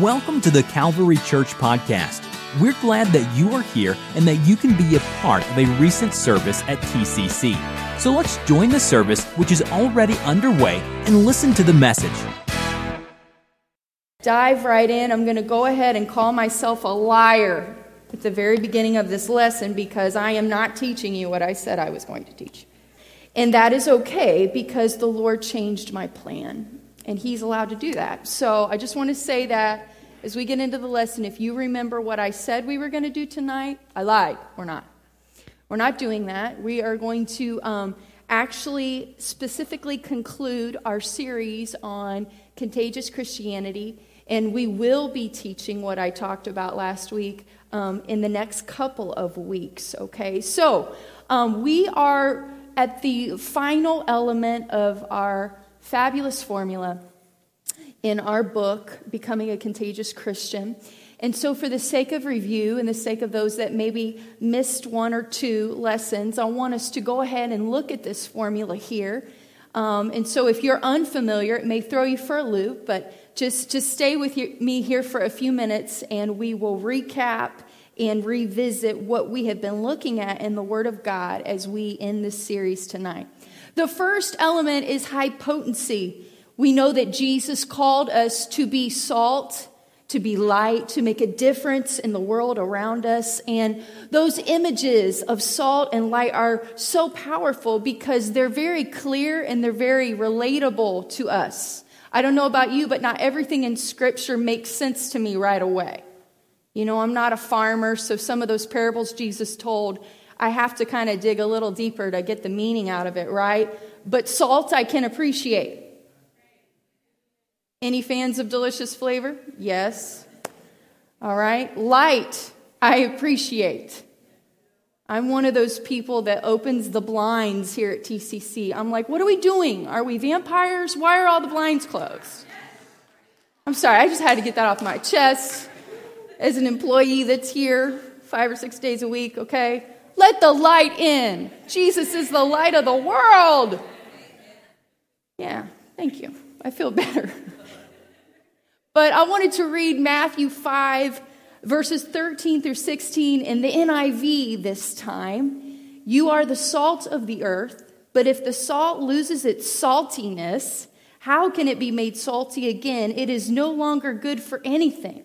Welcome to the Calvary Church Podcast. We're glad that you are here and that you can be a part of a recent service at TCC. So let's join the service, which is already underway, and listen to the message. Dive right in. I'm going to go ahead and call myself a liar at the very beginning of this lesson because I am not teaching you what I said I was going to teach. And that is okay because the Lord changed my plan and He's allowed to do that. So I just want to say that as we get into the lesson, if you remember what I said we were going to do tonight, I lied. We're not. We're not doing that. We are going to um, actually specifically conclude our series on contagious Christianity, and we will be teaching what I talked about last week um, in the next couple of weeks, okay? So um, we are at the final element of our fabulous formula in our book, Becoming a Contagious Christian. And so, for the sake of review and the sake of those that maybe missed one or two lessons, I want us to go ahead and look at this formula here. Um, and so, if you're unfamiliar, it may throw you for a loop, but just, just stay with you, me here for a few minutes and we will recap and revisit what we have been looking at in the Word of God as we end this series tonight. The first element is high potency. We know that Jesus called us to be salt, to be light, to make a difference in the world around us. And those images of salt and light are so powerful because they're very clear and they're very relatable to us. I don't know about you, but not everything in Scripture makes sense to me right away. You know, I'm not a farmer, so some of those parables Jesus told I have to kind of dig a little deeper to get the meaning out of it, right? But salt I can appreciate. Any fans of delicious flavor? Yes. All right. Light I appreciate. I'm one of those people that opens the blinds here at TCC. I'm like, what are we doing? Are we vampires? Why are all the blinds closed? I'm sorry, I just had to get that off my chest as an employee that's here five or six days a week, okay? Let the light in. Jesus is the light of the world. Yeah, thank you. I feel better. But I wanted to read Matthew 5, verses 13 through 16 in the NIV this time. You are the salt of the earth, but if the salt loses its saltiness, how can it be made salty again? It is no longer good for anything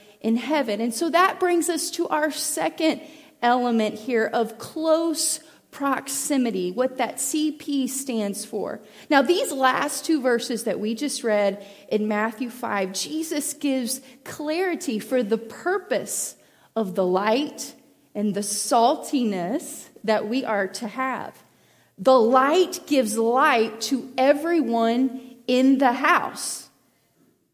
in heaven. And so that brings us to our second element here of close proximity, what that CP stands for. Now, these last two verses that we just read in Matthew 5, Jesus gives clarity for the purpose of the light and the saltiness that we are to have. The light gives light to everyone in the house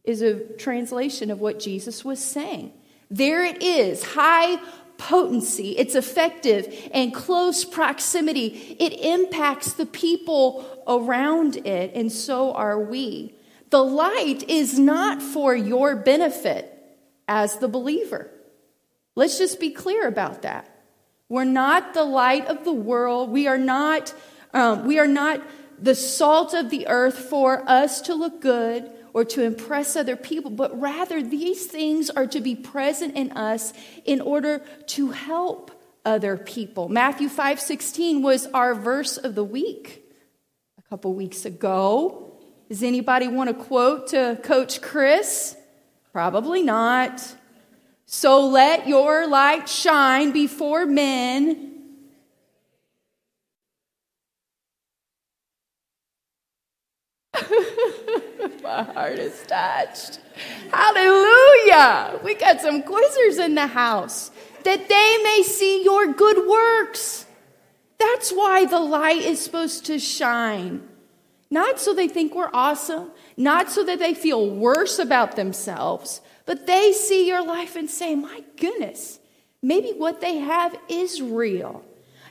is a translation of what Jesus was saying. There it is, high potency, it's effective and close proximity. It impacts the people around it, and so are we. The light is not for your benefit as the believer. Let's just be clear about that. We're not the light of the world. We are not, um, we are not the salt of the earth for us to look good or to impress other people, but rather these things are to be present in us in order to help other people. Matthew 5:16 was our verse of the week a couple weeks ago. Does anybody want to quote to coach Chris? Probably not. So let your light shine before men My heart is touched. Hallelujah. We got some quizzers in the house that they may see your good works. That's why the light is supposed to shine. Not so they think we're awesome, not so that they feel worse about themselves, But they see your life and say, My goodness, maybe what they have is real.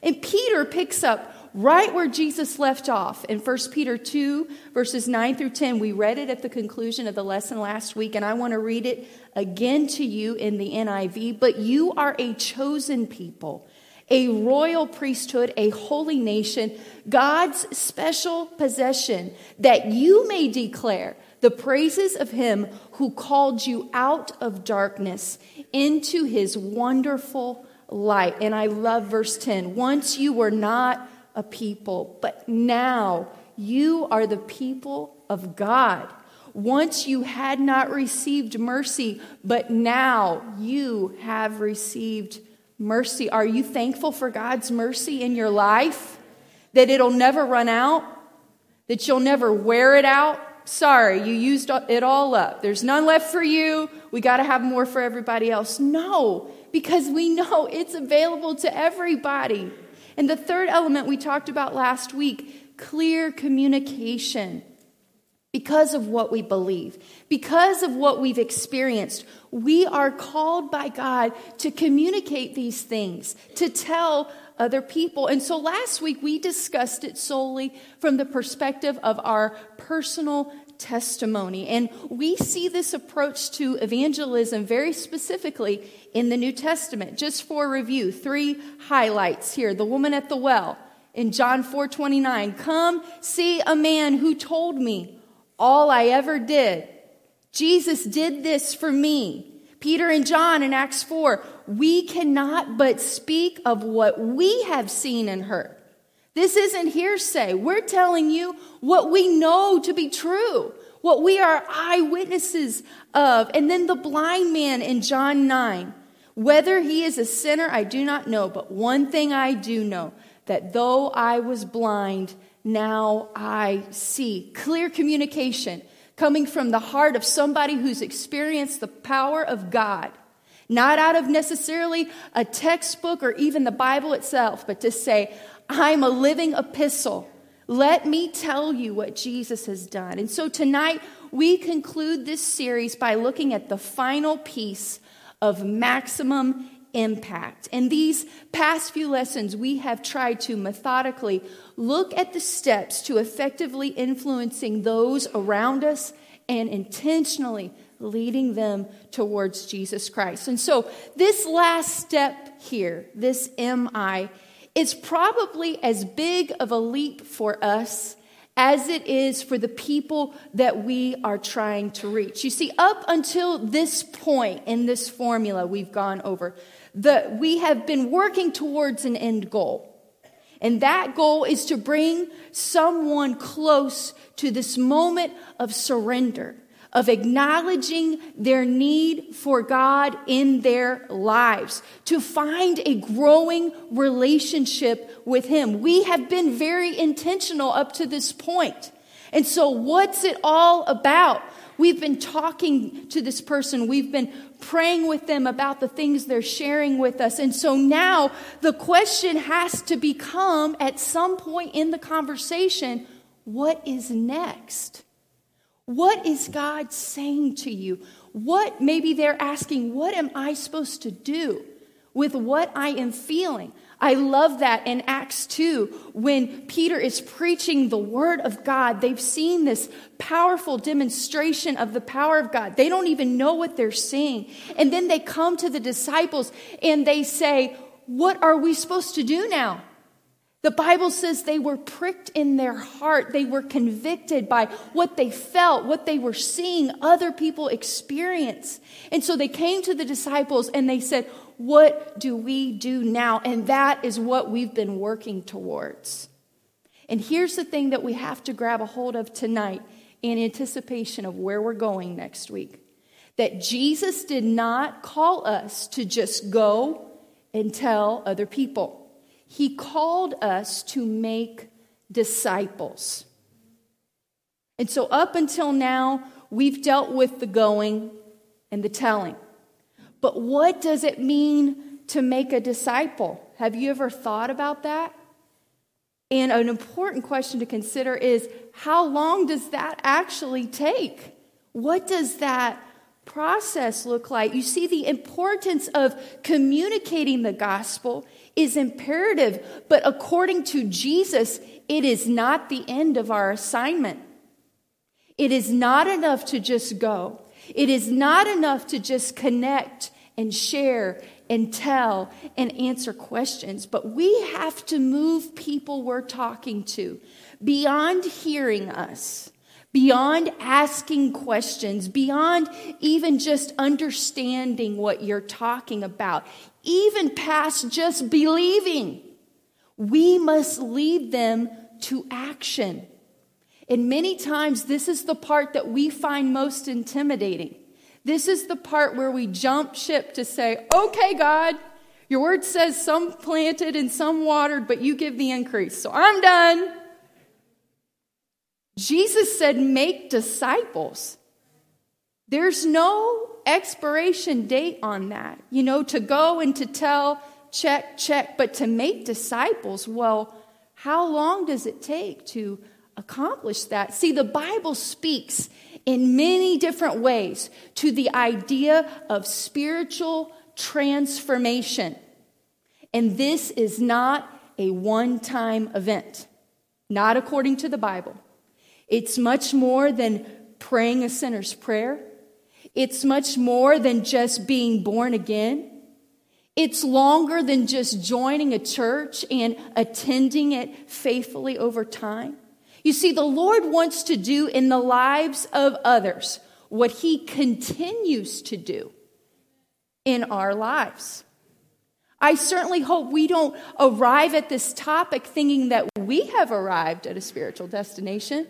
And Peter picks up right where Jesus left off in 1 Peter 2, verses 9 through 10. We read it at the conclusion of the lesson last week, and I want to read it again to you in the NIV. But you are a chosen people, a royal priesthood, a holy nation, God's special possession, that you may declare the praises of him who called you out of darkness into his wonderful light. And I love verse 10. Once you were not a people, but now you are the people of God. Once you had not received mercy, but now you have received mercy. Are you thankful for God's mercy in your life? That it'll never run out? That you'll never wear it out? Sorry, you used it all up. There's none left for you. We got to have more for everybody else. No, because we know it's available to everybody. And the third element we talked about last week clear communication. Because of what we believe, because of what we've experienced, we are called by God to communicate these things, to tell other people. And so last week we discussed it solely from the perspective of our personal testimony. And we see this approach to evangelism very specifically in the New Testament. Just for review, three highlights here. The woman at the well in John 4:29, "Come see a man who told me all I ever did. Jesus did this for me." Peter and John in Acts 4, "We cannot but speak of what we have seen and heard." This isn't hearsay. We're telling you what we know to be true, what we are eyewitnesses of. And then the blind man in John 9, whether he is a sinner, I do not know, but one thing I do know that though I was blind, now I see. Clear communication coming from the heart of somebody who's experienced the power of God. Not out of necessarily a textbook or even the Bible itself, but to say, I'm a living epistle. Let me tell you what Jesus has done. And so tonight, we conclude this series by looking at the final piece of maximum impact. In these past few lessons, we have tried to methodically look at the steps to effectively influencing those around us and intentionally leading them towards Jesus Christ. And so, this last step here, this MI, is probably as big of a leap for us as it is for the people that we are trying to reach. You see, up until this point in this formula we've gone over, the, we have been working towards an end goal. And that goal is to bring someone close to this moment of surrender of acknowledging their need for God in their lives, to find a growing relationship with Him. We have been very intentional up to this point. And so, what's it all about? We've been talking to this person. We've been praying with them about the things they're sharing with us. And so now the question has to become at some point in the conversation what is next? What is God saying to you? What, maybe they're asking, what am I supposed to do with what I am feeling? I love that in Acts 2 when Peter is preaching the word of God. They've seen this powerful demonstration of the power of God. They don't even know what they're seeing. And then they come to the disciples and they say, What are we supposed to do now? The Bible says they were pricked in their heart. They were convicted by what they felt, what they were seeing other people experience. And so they came to the disciples and they said, What do we do now? And that is what we've been working towards. And here's the thing that we have to grab a hold of tonight in anticipation of where we're going next week that Jesus did not call us to just go and tell other people. He called us to make disciples. And so, up until now, we've dealt with the going and the telling. But what does it mean to make a disciple? Have you ever thought about that? And an important question to consider is how long does that actually take? What does that process look like? You see, the importance of communicating the gospel is imperative, but according to Jesus, it is not the end of our assignment. It is not enough to just go. It is not enough to just connect and share and tell and answer questions, but we have to move people we're talking to beyond hearing us, beyond asking questions, beyond even just understanding what you're talking about, even past just believing. We must lead them to action. And many times, this is the part that we find most intimidating. This is the part where we jump ship to say, okay, God, your word says some planted and some watered, but you give the increase. So I'm done. Jesus said, make disciples. There's no expiration date on that. You know, to go and to tell, check, check, but to make disciples, well, how long does it take to accomplish that? See, the Bible speaks in many different ways to the idea of spiritual transformation. And this is not a one time event, not according to the Bible. It's much more than praying a sinner's prayer, it's much more than just being born again. It's longer than just joining a church and attending it faithfully over time. You see, the Lord wants to do in the lives of others what He continues to do in our lives. I certainly hope we don't arrive at this topic thinking that we have arrived at a spiritual destination.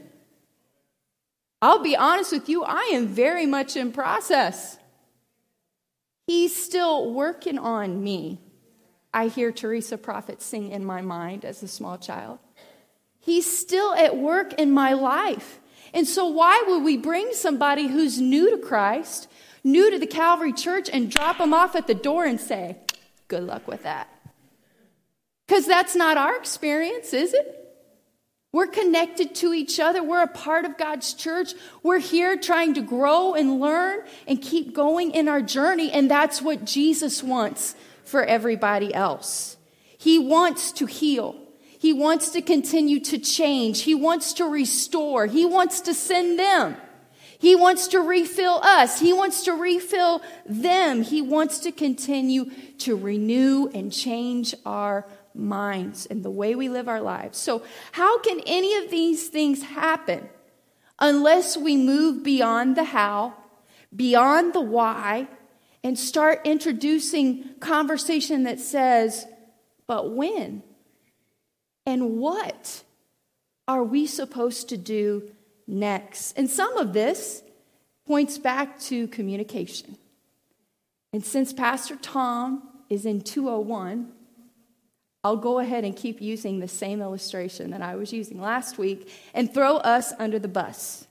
I'll be honest with you, I am very much in process. He's still working on me. I hear Teresa Prophet sing in my mind as a small child. He's still at work in my life. And so, why would we bring somebody who's new to Christ, new to the Calvary Church, and drop them off at the door and say, Good luck with that? Because that's not our experience, is it? We're connected to each other. We're a part of God's church. We're here trying to grow and learn and keep going in our journey. And that's what Jesus wants for everybody else. He wants to heal. He wants to continue to change. He wants to restore. He wants to send them. He wants to refill us. He wants to refill them. He wants to continue to renew and change our minds and the way we live our lives. So, how can any of these things happen unless we move beyond the how, beyond the why, and start introducing conversation that says, but when? And what are we supposed to do next? And some of this points back to communication. And since Pastor Tom is in 201, I'll go ahead and keep using the same illustration that I was using last week and throw us under the bus.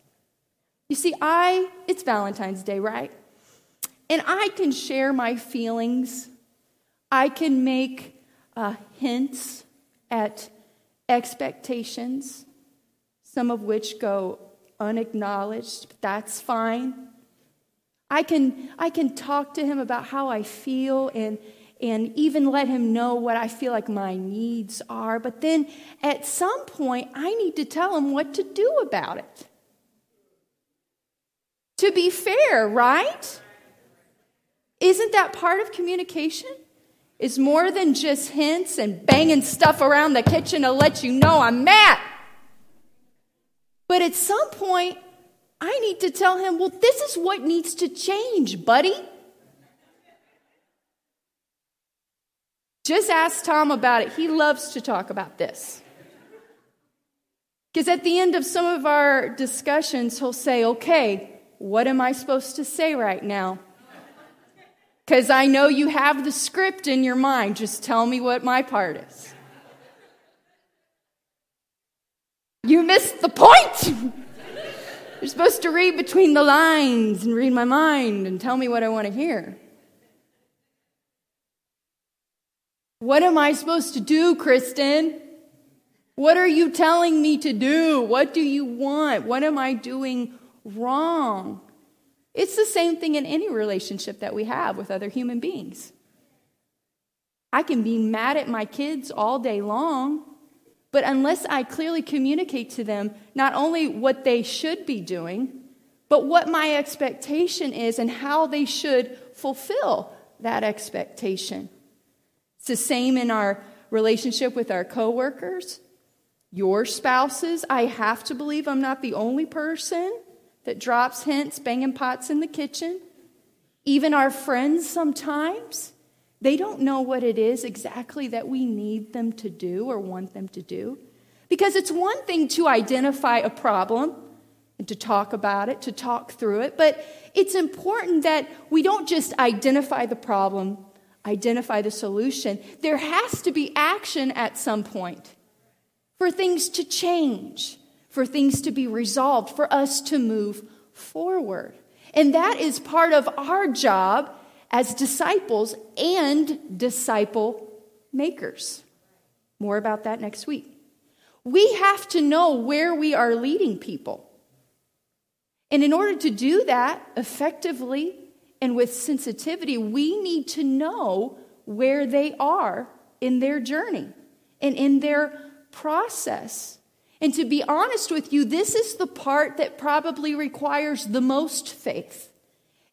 You see, I, it's Valentine's Day, right? And I can share my feelings. I can make uh, hints at expectations, some of which go unacknowledged, but that's fine. I can, I can talk to him about how I feel and, and even let him know what I feel like my needs are. But then at some point, I need to tell him what to do about it. To be fair, right? Isn't that part of communication? is more than just hints and banging stuff around the kitchen to let you know I'm mad. But at some point, I need to tell him, well, this is what needs to change, buddy. Just ask Tom about it. He loves to talk about this. Because at the end of some of our discussions, he'll say, okay, what am I supposed to say right now? Because I know you have the script in your mind. Just tell me what my part is. You missed the point. You're supposed to read between the lines and read my mind and tell me what I want to hear. What am I supposed to do, Kristen? What are you telling me to do? What do you want? What am I doing wrong? It's the same thing in any relationship that we have with other human beings. I can be mad at my kids all day long, but unless I clearly communicate to them not only what they should be doing, but what my expectation is and how they should fulfill that expectation. It's the same in our relationship with our coworkers, your spouses. I have to believe I'm not the only person that drops hints, banging pots in the kitchen. Even our friends sometimes, they don't know what it is exactly that we need them to do or want them to do. Because it's one thing to identify a problem and to talk about it, to talk through it, but it's important that we don't just identify the problem, identify the solution. There has to be action at some point for things to change, for things to be resolved, for us to move forward. And that is part of our job as disciples and disciple makers. More about that next week. We have to know where we are leading people. And in order to do that effectively and with sensitivity, we need to know where they are in their journey and in their process. And to be honest with you, this is the part that probably requires the most faith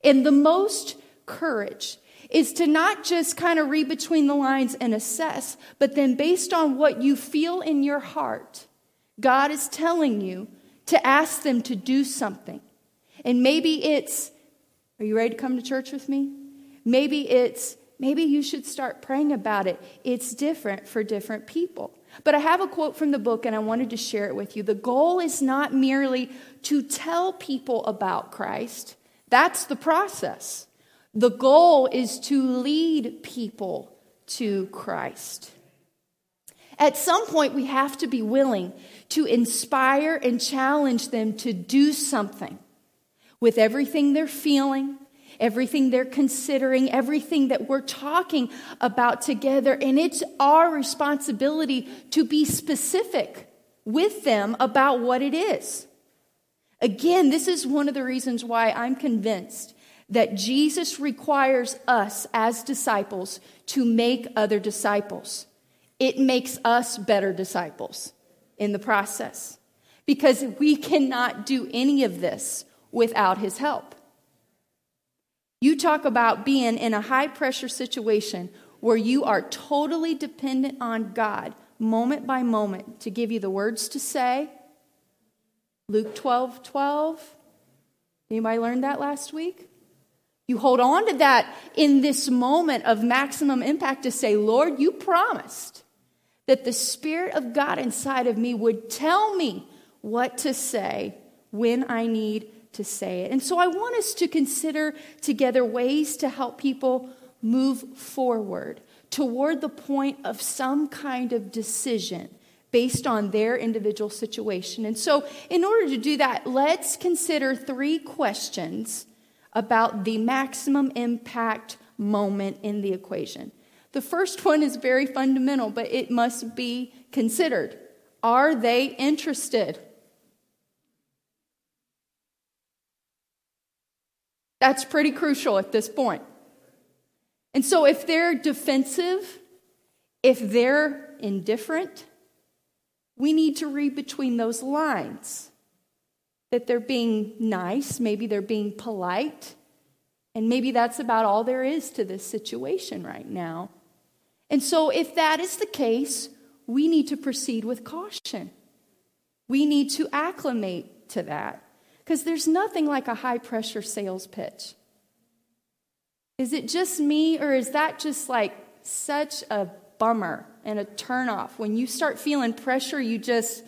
and the most courage is to not just kind of read between the lines and assess, but then based on what you feel in your heart, God is telling you to ask them to do something. And maybe it's, are you ready to come to church with me? Maybe it's, maybe you should start praying about it. It's different for different people. But I have a quote from the book and I wanted to share it with you. The goal is not merely to tell people about Christ, that's the process. The goal is to lead people to Christ. At some point, we have to be willing to inspire and challenge them to do something with everything they're feeling, everything they're considering, everything that we're talking about together. And it's our responsibility to be specific with them about what it is. Again, this is one of the reasons why I'm convinced that Jesus requires us as disciples to make other disciples. It makes us better disciples in the process because we cannot do any of this without his help. You talk about being in a high pressure situation where you are totally dependent on God moment by moment to give you the words to say. Luke 12 12. Anybody learned that last week? You hold on to that in this moment of maximum impact to say, Lord, you promised that the Spirit of God inside of me would tell me what to say when I need to say it. And so I want us to consider together ways to help people move forward toward the point of some kind of decision based on their individual situation. And so, in order to do that, let's consider three questions about the maximum impact moment in the equation. The first one is very fundamental, but it must be considered. Are they interested? That's pretty crucial at this point. And so, if they're defensive, if they're indifferent, we need to read between those lines that they're being nice, maybe they're being polite, and maybe that's about all there is to this situation right now. And so, if that is the case, we need to proceed with caution. We need to acclimate to that. Because there's nothing like a high pressure sales pitch. Is it just me, or is that just like such a bummer and a turnoff? When you start feeling pressure, you just,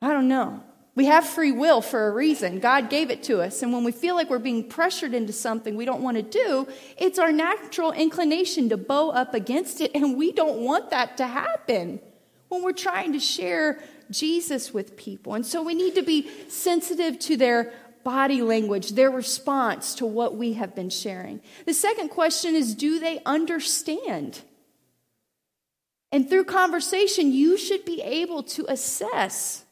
I don't know. We have free will for a reason. God gave it to us. And when we feel like we're being pressured into something we don't want to do, it's our natural inclination to bow up against it. And we don't want that to happen when we're trying to share Jesus with people. And so we need to be sensitive to their body language, their response to what we have been sharing. The second question is do they understand? And through conversation, you should be able to assess.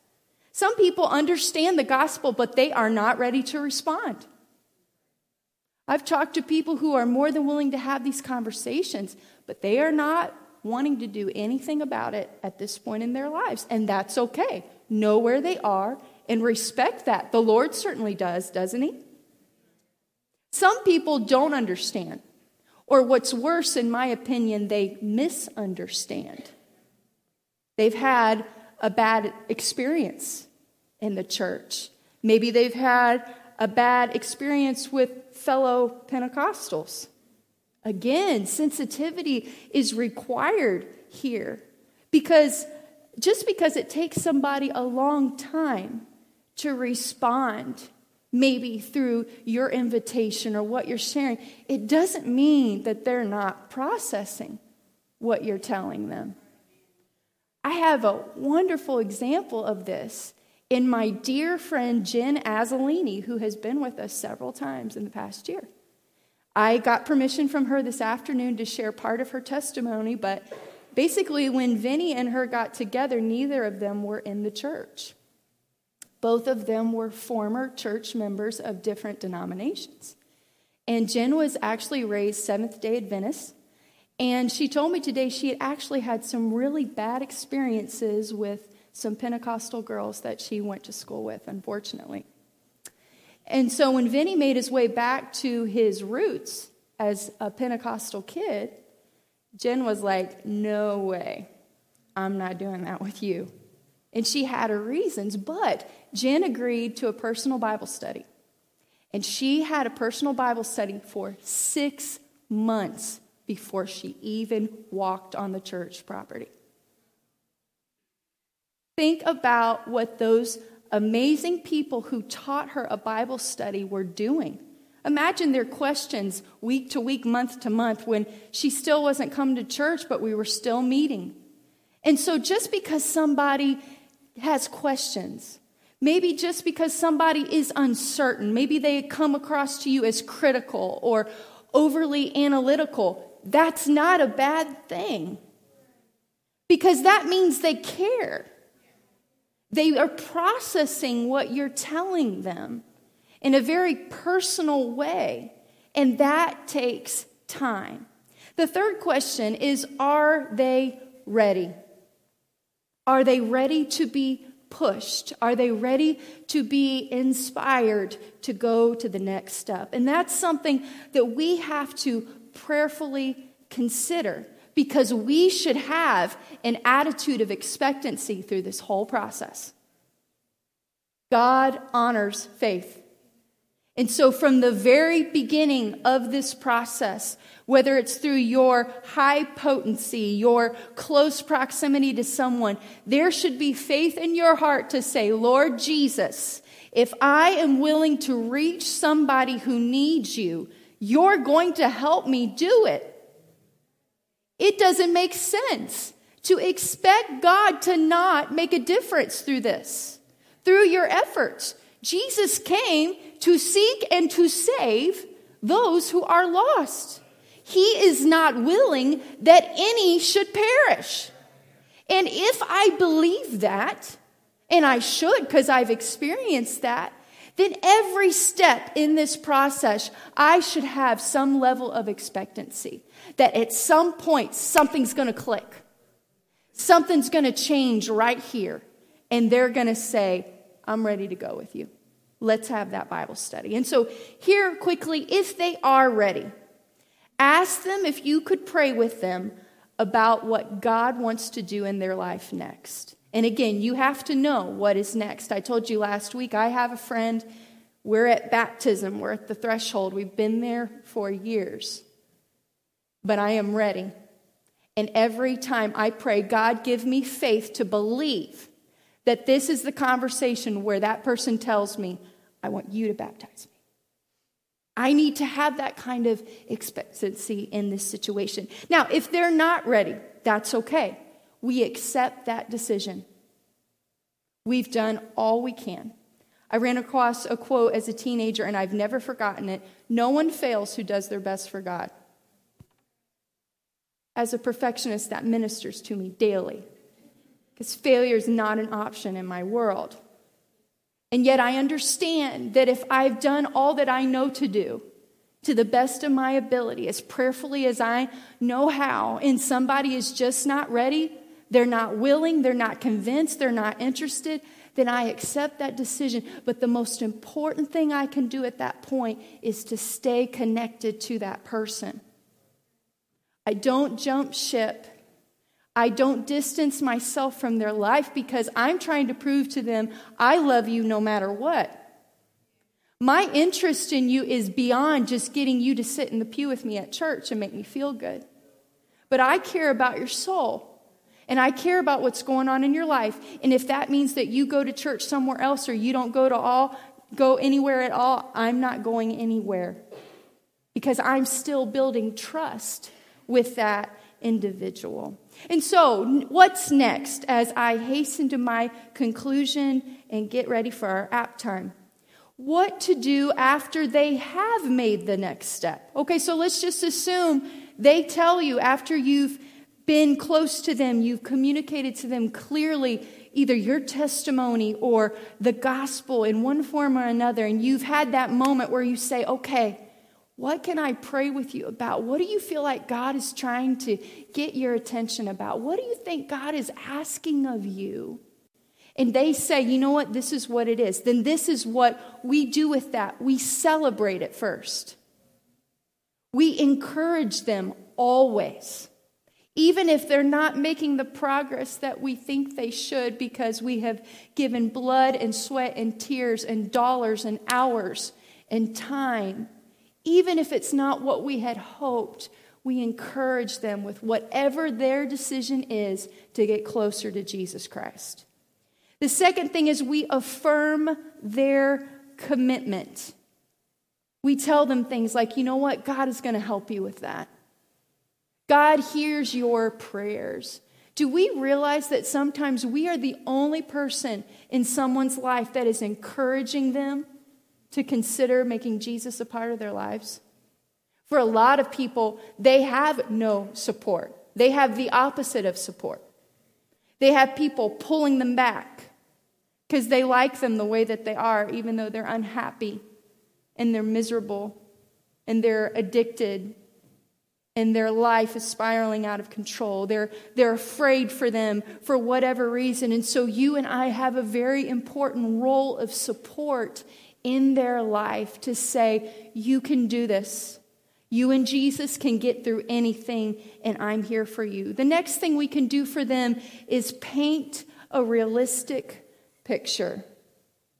Some people understand the gospel, but they are not ready to respond. I've talked to people who are more than willing to have these conversations, but they are not wanting to do anything about it at this point in their lives. And that's okay. Know where they are and respect that. The Lord certainly does, doesn't He? Some people don't understand. Or what's worse, in my opinion, they misunderstand. They've had a bad experience in the church. Maybe they've had a bad experience with fellow Pentecostals. Again, sensitivity is required here because just because it takes somebody a long time to respond, maybe through your invitation or what you're sharing, it doesn't mean that they're not processing what you're telling them. I have a wonderful example of this in my dear friend Jen Azzolini, who has been with us several times in the past year. I got permission from her this afternoon to share part of her testimony, but basically, when Vinny and her got together, neither of them were in the church. Both of them were former church members of different denominations. And Jen was actually raised Seventh day Adventist. And she told me today she had actually had some really bad experiences with some Pentecostal girls that she went to school with, unfortunately. And so when Vinny made his way back to his roots as a Pentecostal kid, Jen was like, No way. I'm not doing that with you. And she had her reasons, but Jen agreed to a personal Bible study. And she had a personal Bible study for six months before she even walked on the church property. Think about what those amazing people who taught her a Bible study were doing. Imagine their questions week to week, month to month, when she still wasn't coming to church, but we were still meeting. And so, just because somebody has questions, maybe just because somebody is uncertain, maybe they come across to you as critical or overly analytical, that's not a bad thing. Because that means they care. They are processing what you're telling them in a very personal way, and that takes time. The third question is Are they ready? Are they ready to be pushed? Are they ready to be inspired to go to the next step? And that's something that we have to prayerfully consider because we should have an attitude of expectancy through this whole process. God honors faith. And so, from the very beginning of this process, whether it's through your high potency, your close proximity to someone, there should be faith in your heart to say, Lord Jesus, if I am willing to reach somebody who needs you, you're going to help me do it. It doesn't make sense to expect God to not make a difference through this, through your efforts. Jesus came to seek and to save those who are lost. He is not willing that any should perish. And if I believe that, and I should because I've experienced that, then every step in this process, I should have some level of expectancy that at some point something's going to click. Something's going to change right here. And they're going to say, I'm ready to go with you. Let's have that Bible study. And so, here quickly, if they are ready, ask them if you could pray with them about what God wants to do in their life next. And again, you have to know what is next. I told you last week, I have a friend. We're at baptism, we're at the threshold. We've been there for years but I am ready. And every time I pray, God, give me faith to believe that this is the conversation where that person tells me, I want you to baptize me. I need to have that kind of expectancy in this situation. Now, if they're not ready, that's okay. We accept that decision. We've done all we can. I ran across a quote as a teenager, and I've never forgotten it. No one fails who does their best for God. As a perfectionist, that ministers to me daily because failure is not an option in my world. And yet I understand that if I've done all that I know to do, to the best of my ability, as prayerfully as I know how, and somebody is just not ready, they're not willing, they're not convinced, they're not interested, then I accept that decision. But the most important thing I can do at that point is to stay connected to that person. I don't jump ship. I don't distance myself from their life because I'm trying to prove to them I love you no matter what. My interest in you is beyond just getting you to sit in the pew with me at church and make me feel good. But I care about your soul. And I care about what's going on in your life. And if that means that you go to church somewhere else or you don't go to all go anywhere at all, I'm not going anywhere. Because I'm still building trust with that individual. And so, what's next as I hasten to my conclusion and get ready for our app time? what to do after they have made the next step. Okay, so let's just assume they tell you after you've been close to them, you've communicated to them clearly either your testimony or the gospel in one form or another, and you've had that moment where you say, okay, what can I pray with you about? What do you feel like God is trying to get your attention about? What do you think God is asking of you? and they say, you know what, this is what it is, then this is what we do with that. We celebrate it first. We encourage them always, even if they're not making the progress that we think they should because we have given blood and sweat and tears and dollars and hours and time. Even if it's not what we had hoped, we encourage them with whatever their decision is to get closer to Jesus Christ. The second thing is we affirm their commitment. We tell them things like, you know what? God is going to help you with that. God hears your prayers. Do we realize that sometimes we are the only person in someone's life that is encouraging them to consider making Jesus a part of their lives? For a lot of people, they have no support. They have the opposite of support. They have people pulling them back because they like them the way that they are, even though they're unhappy and they're miserable and they're addicted and their life is spiraling out of control. They're, they're afraid for them for whatever reason. And so you and I have a very important role of support in their life to say, You can do this. You and Jesus can get through anything, and I'm here for you. The next thing we can do for them is paint a realistic picture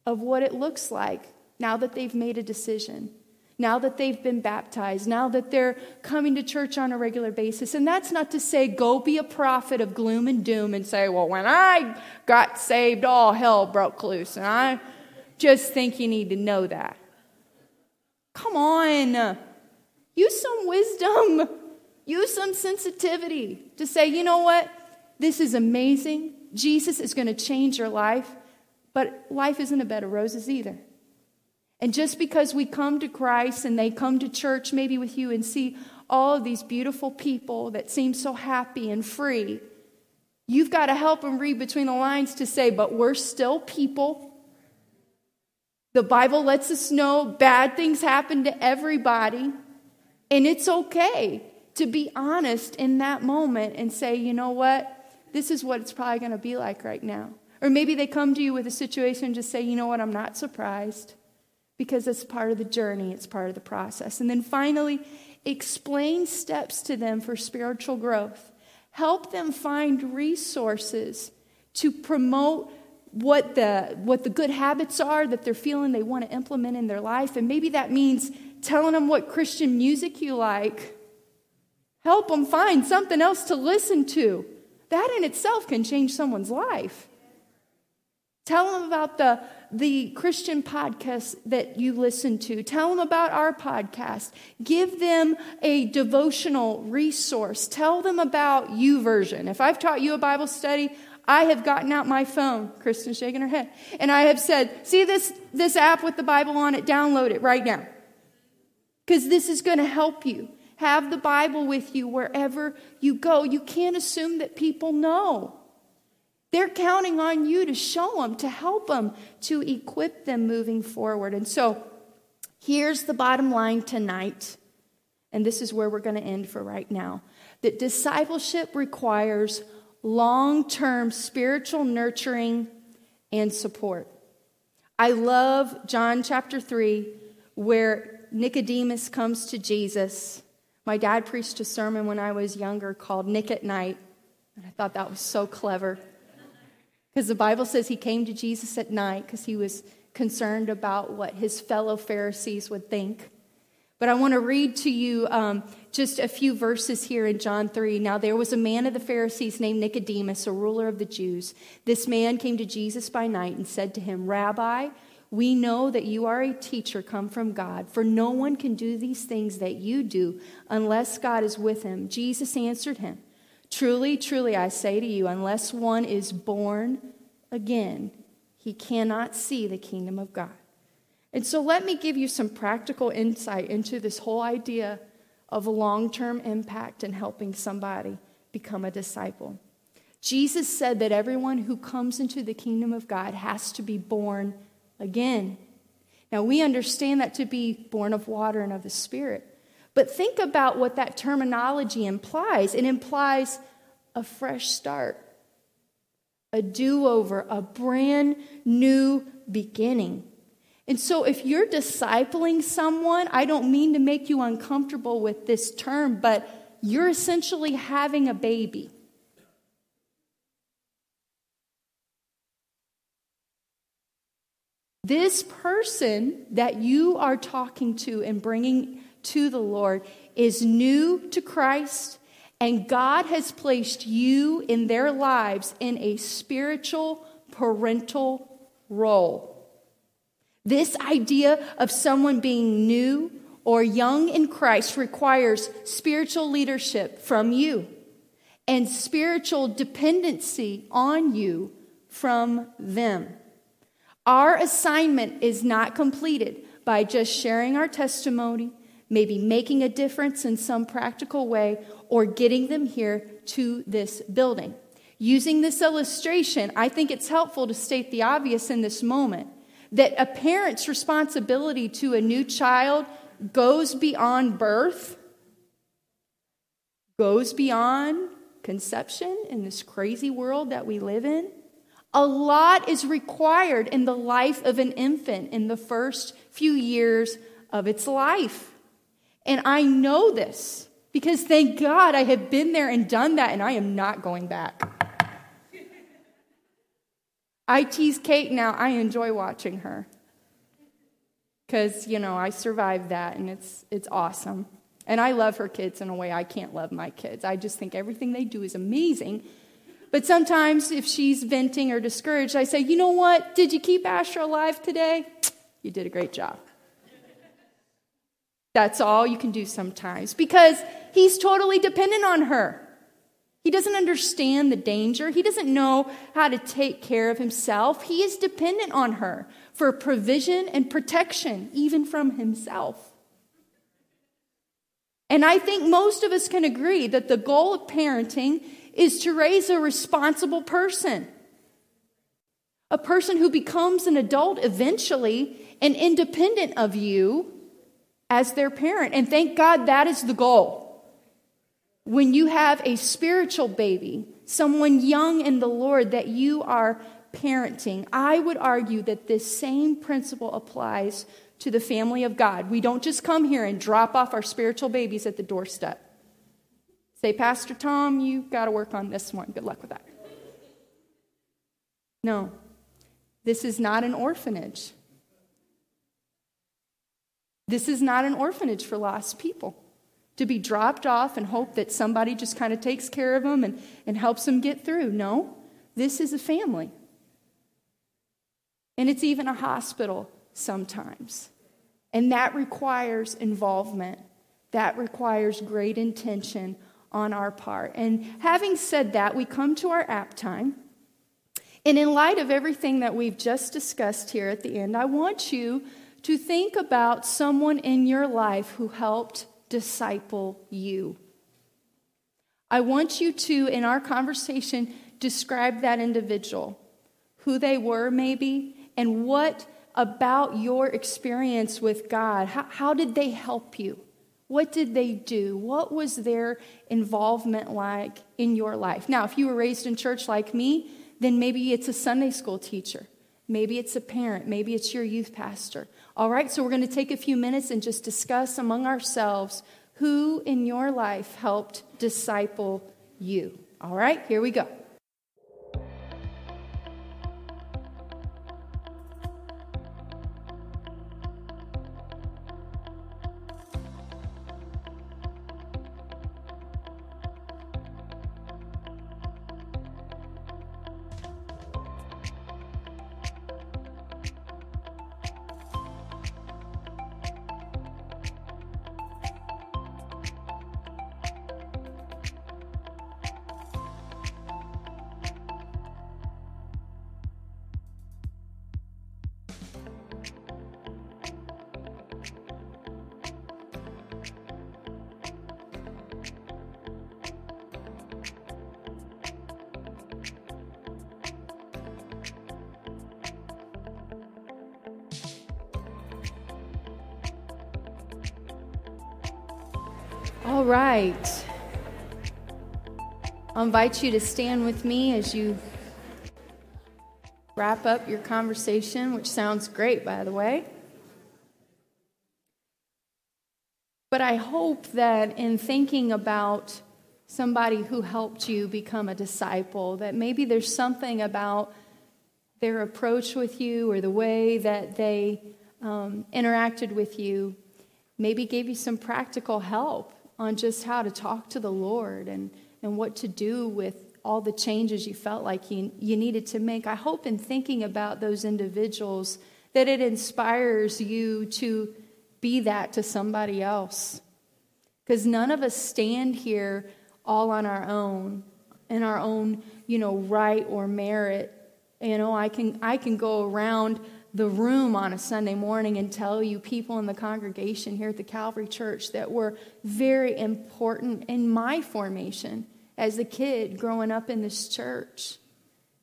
of what it looks like now that they've made a decision, now that they've been baptized, now that they're coming to church on a regular basis. And that's not to say go be a prophet of gloom and doom and say, well, when I got saved, all hell broke loose. And I just think you need to know that. Come on. Use some wisdom. Use some sensitivity to say, you know what? This is amazing. Jesus is going to change your life. But life isn't a bed of roses either. And just because we come to Christ and they come to church maybe with you and see all of these beautiful people that seem so happy and free, you've got to help them read between the lines to say, but we're still people. The Bible lets us know bad things happen to everybody, and it's okay to be honest in that moment and say, you know what? This is what it's probably going to be like right now. Or maybe they come to you with a situation and just say, you know what, I'm not surprised because it's part of the journey, it's part of the process. And then finally, explain steps to them for spiritual growth. Help them find resources to promote what the, what the good habits are that they're feeling they want to implement in their life. And maybe that means telling them what Christian music you like. Help them find something else to listen to. That in itself can change someone's life. Tell them about the, the Christian podcast that you listen to. Tell them about our podcast. Give them a devotional resource. Tell them about YouVersion. If I've taught you a Bible study, I have gotten out my phone, Kristen's shaking her head, and I have said, See this, this app with the Bible on it, download it right now. Because this is going to help you. Have the Bible with you wherever you go. You can't assume that people know. They're counting on you to show them, to help them, to equip them moving forward. And so, Here's the bottom line tonight, and this is where we're going to end for right now that discipleship requires long term spiritual nurturing and support. I love John chapter 3, where Nicodemus comes to Jesus. My dad preached a sermon when I was younger called Nick at Night, and I thought that was so clever. Because the Bible says he came to Jesus at night because he was concerned about what his fellow Pharisees would think. But I want to read to you um, just a few verses here in John 3. Now, there was a man of the Pharisees named Nicodemus, a ruler of the Jews. This man came to Jesus by night and said to him, Rabbi, we know that you are a teacher come from God, for no one can do these things that you do unless God is with him. Jesus answered him, Truly, truly, I say to you, unless one is born again, he cannot see the kingdom of God. And so let me give you some practical insight into this whole idea of long term impact in helping somebody become a disciple. Jesus said that everyone who comes into the kingdom of God has to be born again. Now, we understand that to be born of water and of the Spirit. But think about what that terminology implies it implies a fresh start, a do over, a brand new beginning. And so, if you're discipling someone, I don't mean to make you uncomfortable with this term, but you're essentially having a baby. This person that you are talking to and bringing to the Lord is new to Christ, and God has placed you in their lives in a spiritual parental role. This idea of someone being new or young in Christ requires spiritual leadership from you and spiritual dependency on you from them. Our assignment is not completed by just sharing our testimony, maybe making a difference in some practical way, or getting them here to this building. Using this illustration, I think it's helpful to state the obvious in this moment that a parent's responsibility to a new child goes beyond birth, goes beyond conception in this crazy world that we live in. A lot is required in the life of an infant in the first few years of its life. And I know this because thank God I have been there and done that, and I am not going back. I tease Kate now. I enjoy watching her. Because, you know, I survived that and it's, it's awesome. And I love her kids in a way I can't love my kids. I just think everything they do is amazing. But sometimes if she's venting or discouraged, I say, you know what? Did you keep Asher alive today? You did a great job. That's all you can do sometimes because he's totally dependent on her. He doesn't understand the danger. He doesn't know how to take care of himself. He is dependent on her for provision and protection, even from himself. And I think most of us can agree that the goal of parenting is to raise a responsible person, a person who becomes an adult eventually and independent of you as their parent. And thank God that is the goal. When you have a spiritual baby, someone young in the Lord that you are parenting, I would argue that this same principle applies to the family of God. We don't just come here and drop off our spiritual babies at the doorstep. Say, Pastor Tom, you got to work on this one. Good luck with that. No, this is not an orphanage. This is not an orphanage for lost people to be dropped off and hope that somebody just kind of takes care of them and, and helps them get through. No, this is a family. And it's even a hospital sometimes. And that requires involvement, that requires great intention on our part. And having said that, we come to our app time. And in light of everything that we've just discussed here at the end, I want you to think about someone in your life who helped disciple you. I want you to, in our conversation, describe that individual, who they were, maybe, and what about your experience with God. How, how did they help you? What did they do? What was their involvement like in your life? Now, if you were raised in church like me, then maybe it's a Sunday school teacher. Maybe it's a parent. Maybe it's your youth pastor. All right, so we're going to take a few minutes and just discuss among ourselves who in your life helped disciple you. All right, here we go. All right. I'll invite you to stand with me as you wrap up your conversation, which sounds great, by the way. But I hope that in thinking about somebody who helped you become a disciple, that maybe there's something about their approach with you or the way that they um, interacted with you, maybe gave you some practical help on just how to talk to the Lord and, and what to do with all the changes you felt like you, you needed to make. I hope in thinking about those individuals that it inspires you to be that to somebody else. Because none of us stand here all on our own, in our own, you know, right or merit. You know, I can I can go around the room on a Sunday morning and tell you people in the congregation here at the Calvary Church that were very important in my formation as a kid growing up in this church.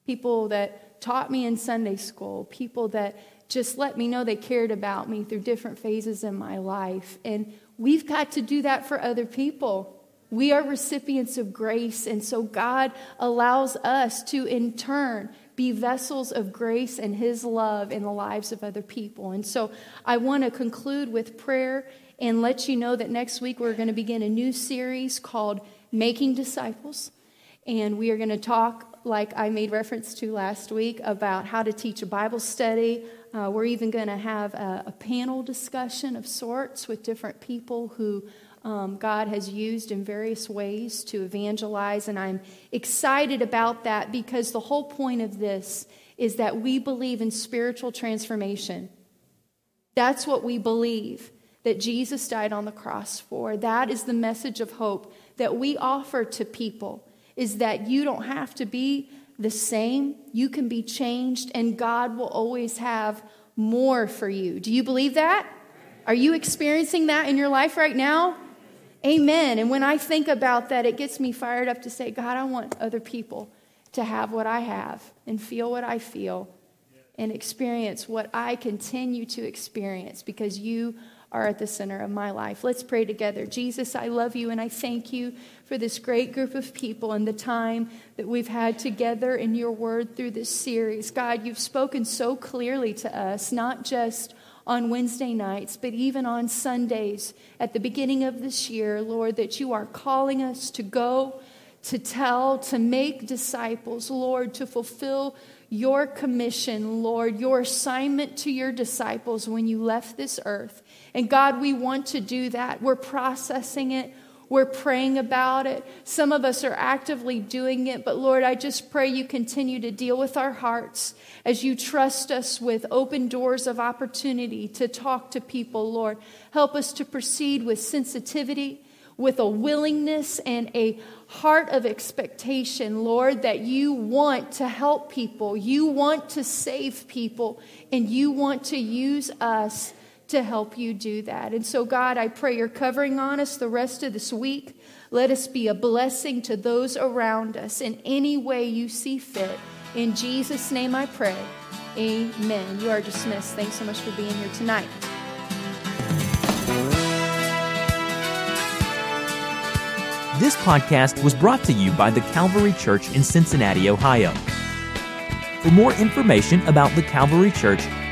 People that taught me in Sunday school, people that just let me know they cared about me through different phases in my life. And we've got to do that for other people. We are recipients of grace, and so God allows us to, in turn, be vessels of grace and His love in the lives of other people. And so I want to conclude with prayer and let you know that next week we're going to begin a new series called Making Disciples. And we are going to talk, like I made reference to last week, about how to teach a Bible study. Uh, we're even going to have a, a panel discussion of sorts with different people who um, God has used in various ways to evangelize, and I'm excited about that because the whole point of this is that we believe in spiritual transformation. That's what we believe that Jesus died on the cross for. That is the message of hope that we offer to people is that you don't have to be the same. You can be changed and God will always have more for you. Do you believe that? Are you experiencing that in your life right now? Amen. And when I think about that, it gets me fired up to say, God, I want other people to have what I have and feel what I feel and experience what I continue to experience because you are at the center of my life. Let's pray together. Jesus, I love you and I thank you for this great group of people and the time that we've had together in your word through this series. God, you've spoken so clearly to us, not just on Wednesday nights, but even on Sundays at the beginning of this year, Lord, that you are calling us to go, to tell, to make disciples, Lord, to fulfill your commission, Lord, your assignment to your disciples when you left this earth. And God, we want to do that. We're processing it. We're praying about it. Some of us are actively doing it, but Lord, I just pray you continue to deal with our hearts as you trust us with open doors of opportunity to talk to people, Lord. Help us to proceed with sensitivity, with a willingness and a heart of expectation, Lord, that you want to help people, you want to save people, and you want to use us to help you do that. And so, God, I pray your covering on us the rest of this week. Let us be a blessing to those around us in any way you see fit. In Jesus' name I pray. Amen. You are dismissed. Thanks so much for being here tonight. This podcast was brought to you by the Calvary Church in Cincinnati, Ohio. For more information about the Calvary Church,